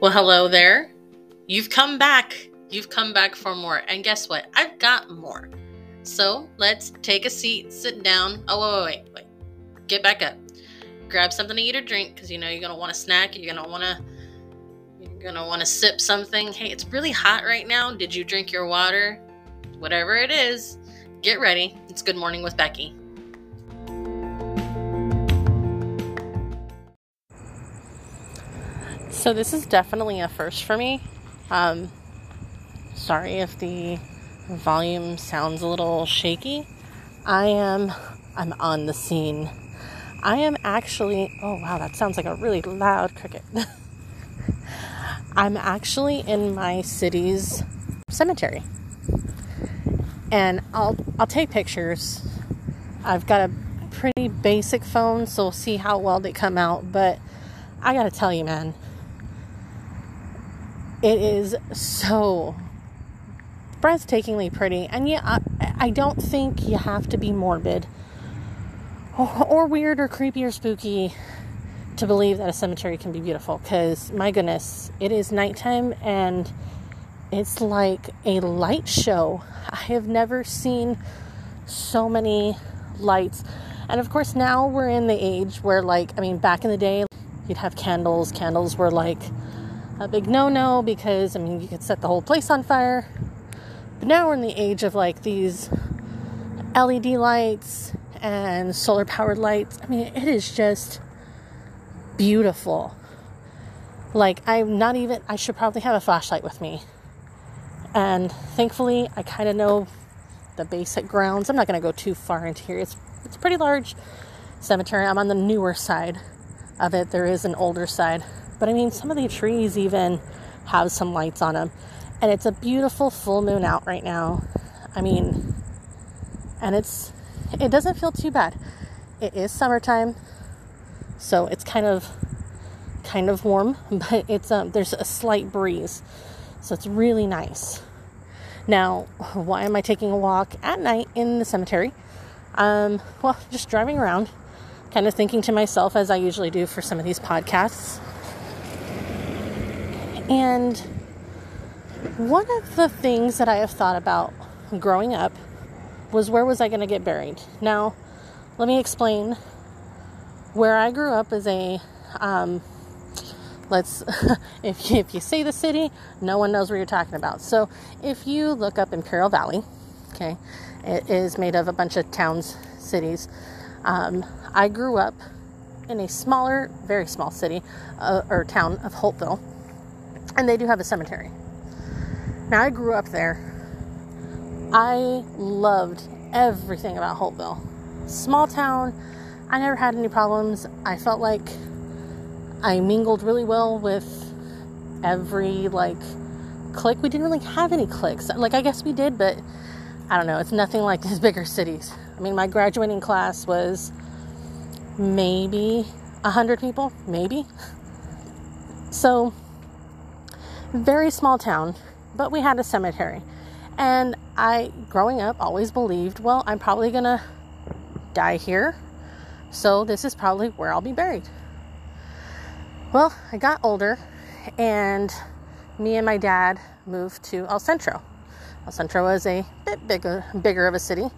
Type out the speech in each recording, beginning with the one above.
Well, hello there. You've come back. You've come back for more. And guess what? I've got more. So let's take a seat, sit down. Oh, wait, wait, wait. Get back up. Grab something to eat or drink because you know you're going to want a snack. You're going to want to. You're gonna want to sip something. Hey, it's really hot right now. Did you drink your water? Whatever it is, get ready. It's Good Mourning with Becky. So this is definitely a first for me. Um, sorry if the volume sounds a little shaky. I am I'm on the scene. I am actually oh wow, that sounds like a really loud cricket. I'm actually in my city's cemetery. And I'll I'll take pictures. I've got a pretty basic phone, so we'll see how well they come out, but I got to tell you, man, it is so breathtakingly pretty. And yeah, I, I don't think you have to be morbid or, or weird or creepy or spooky to believe that a cemetery can be beautiful. Because, my goodness, it is nighttime and it's like a light show. I have never seen so many lights. And of course, now we're in the age where, like, I mean, back in the day, you'd have candles. Candles were like a big no no because, I mean, you could set the whole place on fire. But now we're in the age of like these LED lights and solar powered lights. I mean, it is just beautiful. Like, I'm not even, I should probably have a flashlight with me. And thankfully, I kind of know the basic grounds. I'm not going to go too far into here. It's, it's a pretty large cemetery. I'm on the newer side of it, there is an older side. But I mean, some of the trees even have some lights on them. And it's a beautiful full moon out right now. I mean, and it's it doesn't feel too bad. It is summertime, so it's kind of kind of warm, but it's um there's a slight breeze. So it's really nice. Now, why am I taking a walk at night in the cemetery? Um, well, just driving around, kind of thinking to myself as I usually do for some of these podcasts and one of the things that I have thought about growing up was where was I going to get buried? Now, let me explain. Where I grew up is a, um, let's, if, if you say the city, no one knows where you're talking about. So if you look up Imperial Valley, okay, it is made of a bunch of towns, cities. Um, I grew up in a smaller, very small city uh, or town of Holtville and they do have a cemetery. Now, I grew up there. I loved everything about Holtville. Small town. I never had any problems. I felt like I mingled really well with every like clique. We didn't really have any cliques. Like I guess we did, but I don't know. It's nothing like these bigger cities. I mean, my graduating class was maybe a hundred people, maybe. So very small town, but we had a cemetery. And I, growing up, always believed, well, I'm probably gonna die here, so this is probably where I'll be buried. Well, I got older, and me and my dad moved to El Centro. El Centro is a bit bigger, bigger of a city,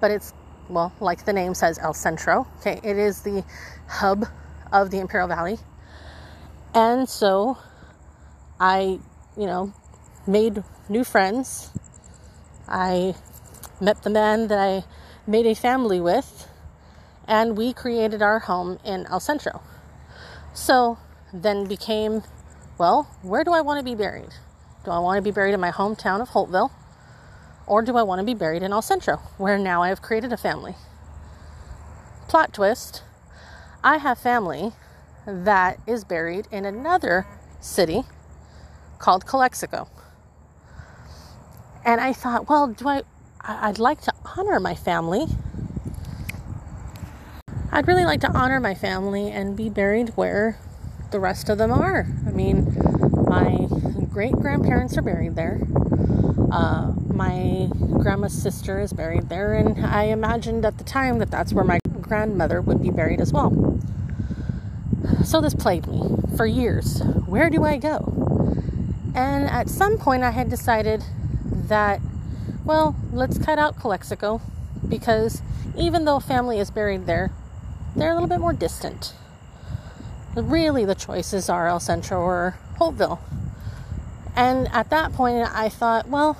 but it's well, like the name says, El Centro. Okay, it is the hub of the Imperial Valley, and so I, you know, made new friends. I met the man that I made a family with, and we created our home in El Centro. So then became, well, where do I want to be buried? Do I want to be buried in my hometown of Holtville? Or do I want to be buried in El Centro, where now I have created a family? Plot twist I have family that is buried in another city called Calexico. And I thought, well, do I I'd like to honor my family. I'd really like to honor my family and be buried where the rest of them are. I mean, my great grandparents are buried there. Uh, my grandma's sister is buried there, and I imagined at the time that that's where my grandmother would be buried as well. So this plagued me for years. Where do I go? And at some point, I had decided that, well, let's cut out Calexico because even though family is buried there, they're a little bit more distant. Really, the choices are El Centro or Holtville. And at that point, I thought, well,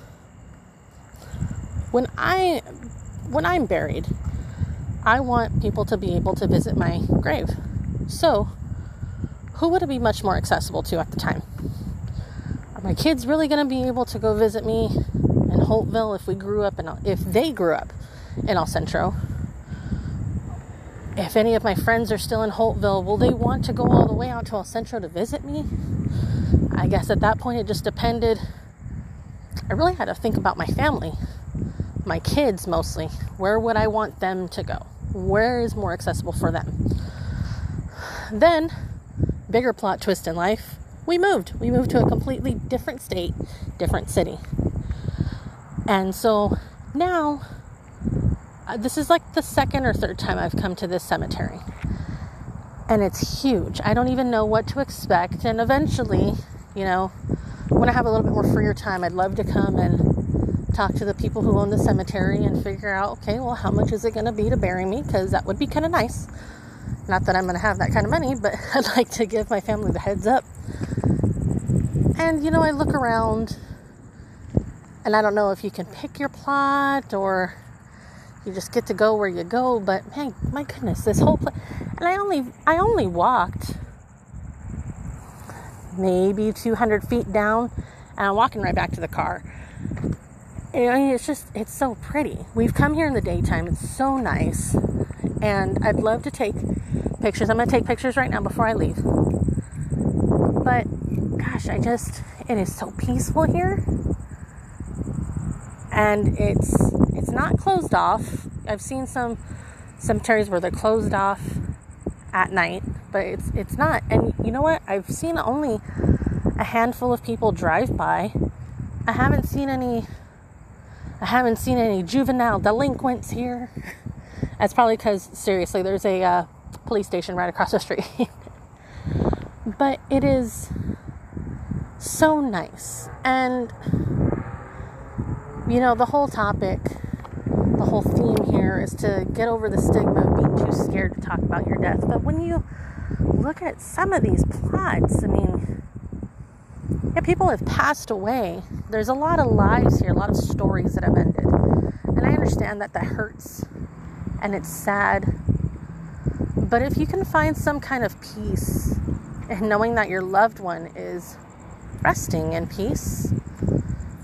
when I when I'm buried, I want people to be able to visit my grave. So, who would it be much more accessible to at the time? My kids really going to be able to go visit me in Holtville if we grew up in if they grew up in El Centro? If any of my friends are still in Holtville, will they want to go all the way out to El Centro to visit me? I guess at that point it just depended. I really had to think about my family, my kids mostly. Where would I want them to go? Where is more accessible for them? Then, bigger plot twist in life, we moved. We moved to a completely different state, different city. And so now, uh, this is like the second or third time I've come to this cemetery. And it's huge. I don't even know what to expect. And eventually, you know, when I have a little bit more freer time, I'd love to come and talk to the people who own the cemetery and figure out, okay, well, how much is it going to be to bury me? Because that would be kind of nice. Not that I'm going to have that kind of money, but I'd like to give my family the heads up. And, you know, I look around and I don't know if you can pick your plot or you just get to go where you go, but man, my goodness, this whole place. And I only, I only walked maybe 200 feet down, and I'm walking right back to the car. And it's just, it's so pretty. We've come here in the daytime, it's so nice, and I'd love to take pictures. I'm going to take pictures right now before I leave. Gosh, I just, it is so peaceful here. And it's it's not closed off. I've seen some cemeteries where they're closed off at night, but it's it's not. And you know what? I've seen only a handful of people drive by. I haven't seen any I haven't seen any juvenile delinquents here. That's probably because seriously, there's a uh, police station right across the street. but it is so nice. And you know, the whole topic the whole theme here is to get over the stigma of being too scared to talk about your death. But when you look at some of these plots, I mean, yeah, people have passed away. There's a lot of lives here, a lot of stories that have ended. And I understand that that hurts and it's sad. But if you can find some kind of peace in knowing that your loved one is resting in peace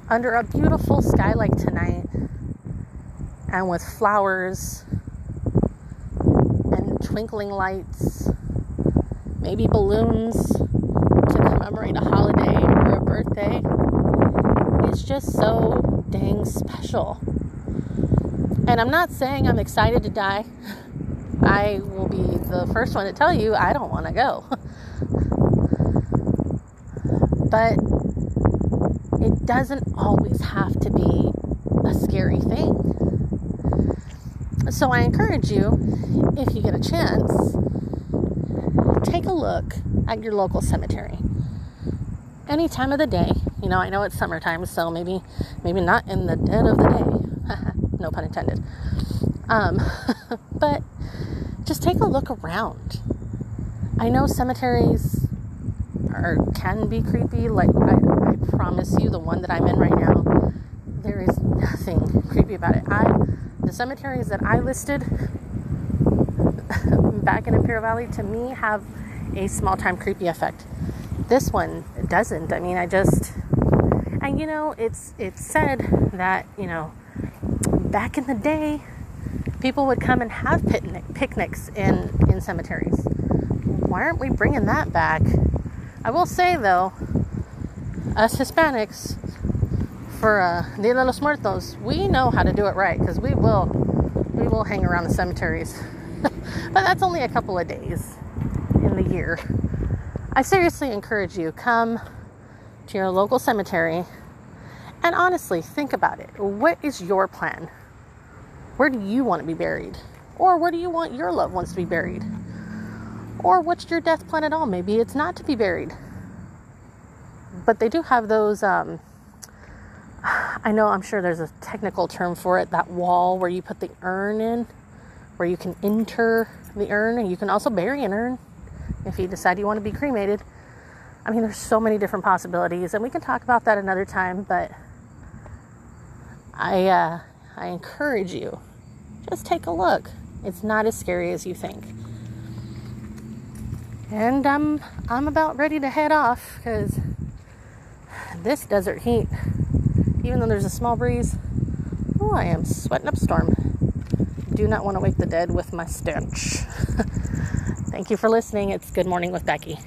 under a beautiful sky like tonight, and with flowers and twinkling lights, maybe balloons to commemorate a holiday or a birthday. It's just so dang special. And I'm not saying I'm excited to die. I will be the first one to tell you I don't want to go. but it doesn't always have to be a scary thing. So I encourage you, if you get a chance, take a look at your local cemetery. Any time of the day. You know, I know it's summertime, so maybe maybe not in the dead of the day. no pun intended. Um, but just take a look around. I know cemeteries are can be creepy. Like I, I promise you, the one that I'm in right now, there is nothing creepy about it. I the cemeteries that I listed back in Imperial Valley to me have a small time creepy effect. This one doesn't. I mean, I just and you know, it's it's said that, you know, back in the day people would come and have picnic, picnics in in cemeteries. Why aren't we bringing that back? I will say though, us Hispanics for uh, Dia de los Muertos, we know how to do it right because we will we will hang around the cemeteries. but that's only a couple of days in the year. I seriously encourage you come to your local cemetery and honestly think about it. What is your plan? Where do you want to be buried? Or where do you want your loved ones to be buried? Or what's your death plan at all? Maybe it's not to be buried. but they do have those. Um, I know, I'm sure there's a technical term for it that wall where you put the urn in, where you can enter the urn, and you can also bury an urn if you decide you want to be cremated. I mean, there's so many different possibilities, and we can talk about that another time, but I, uh, I encourage you just take a look. It's not as scary as you think. And I'm I'm about ready to head off because this desert heat, even though there's a small breeze, oh, I am sweating up storm. Do not want to wake the dead with my stench. Thank you for listening. It's Good Mourning with Becky.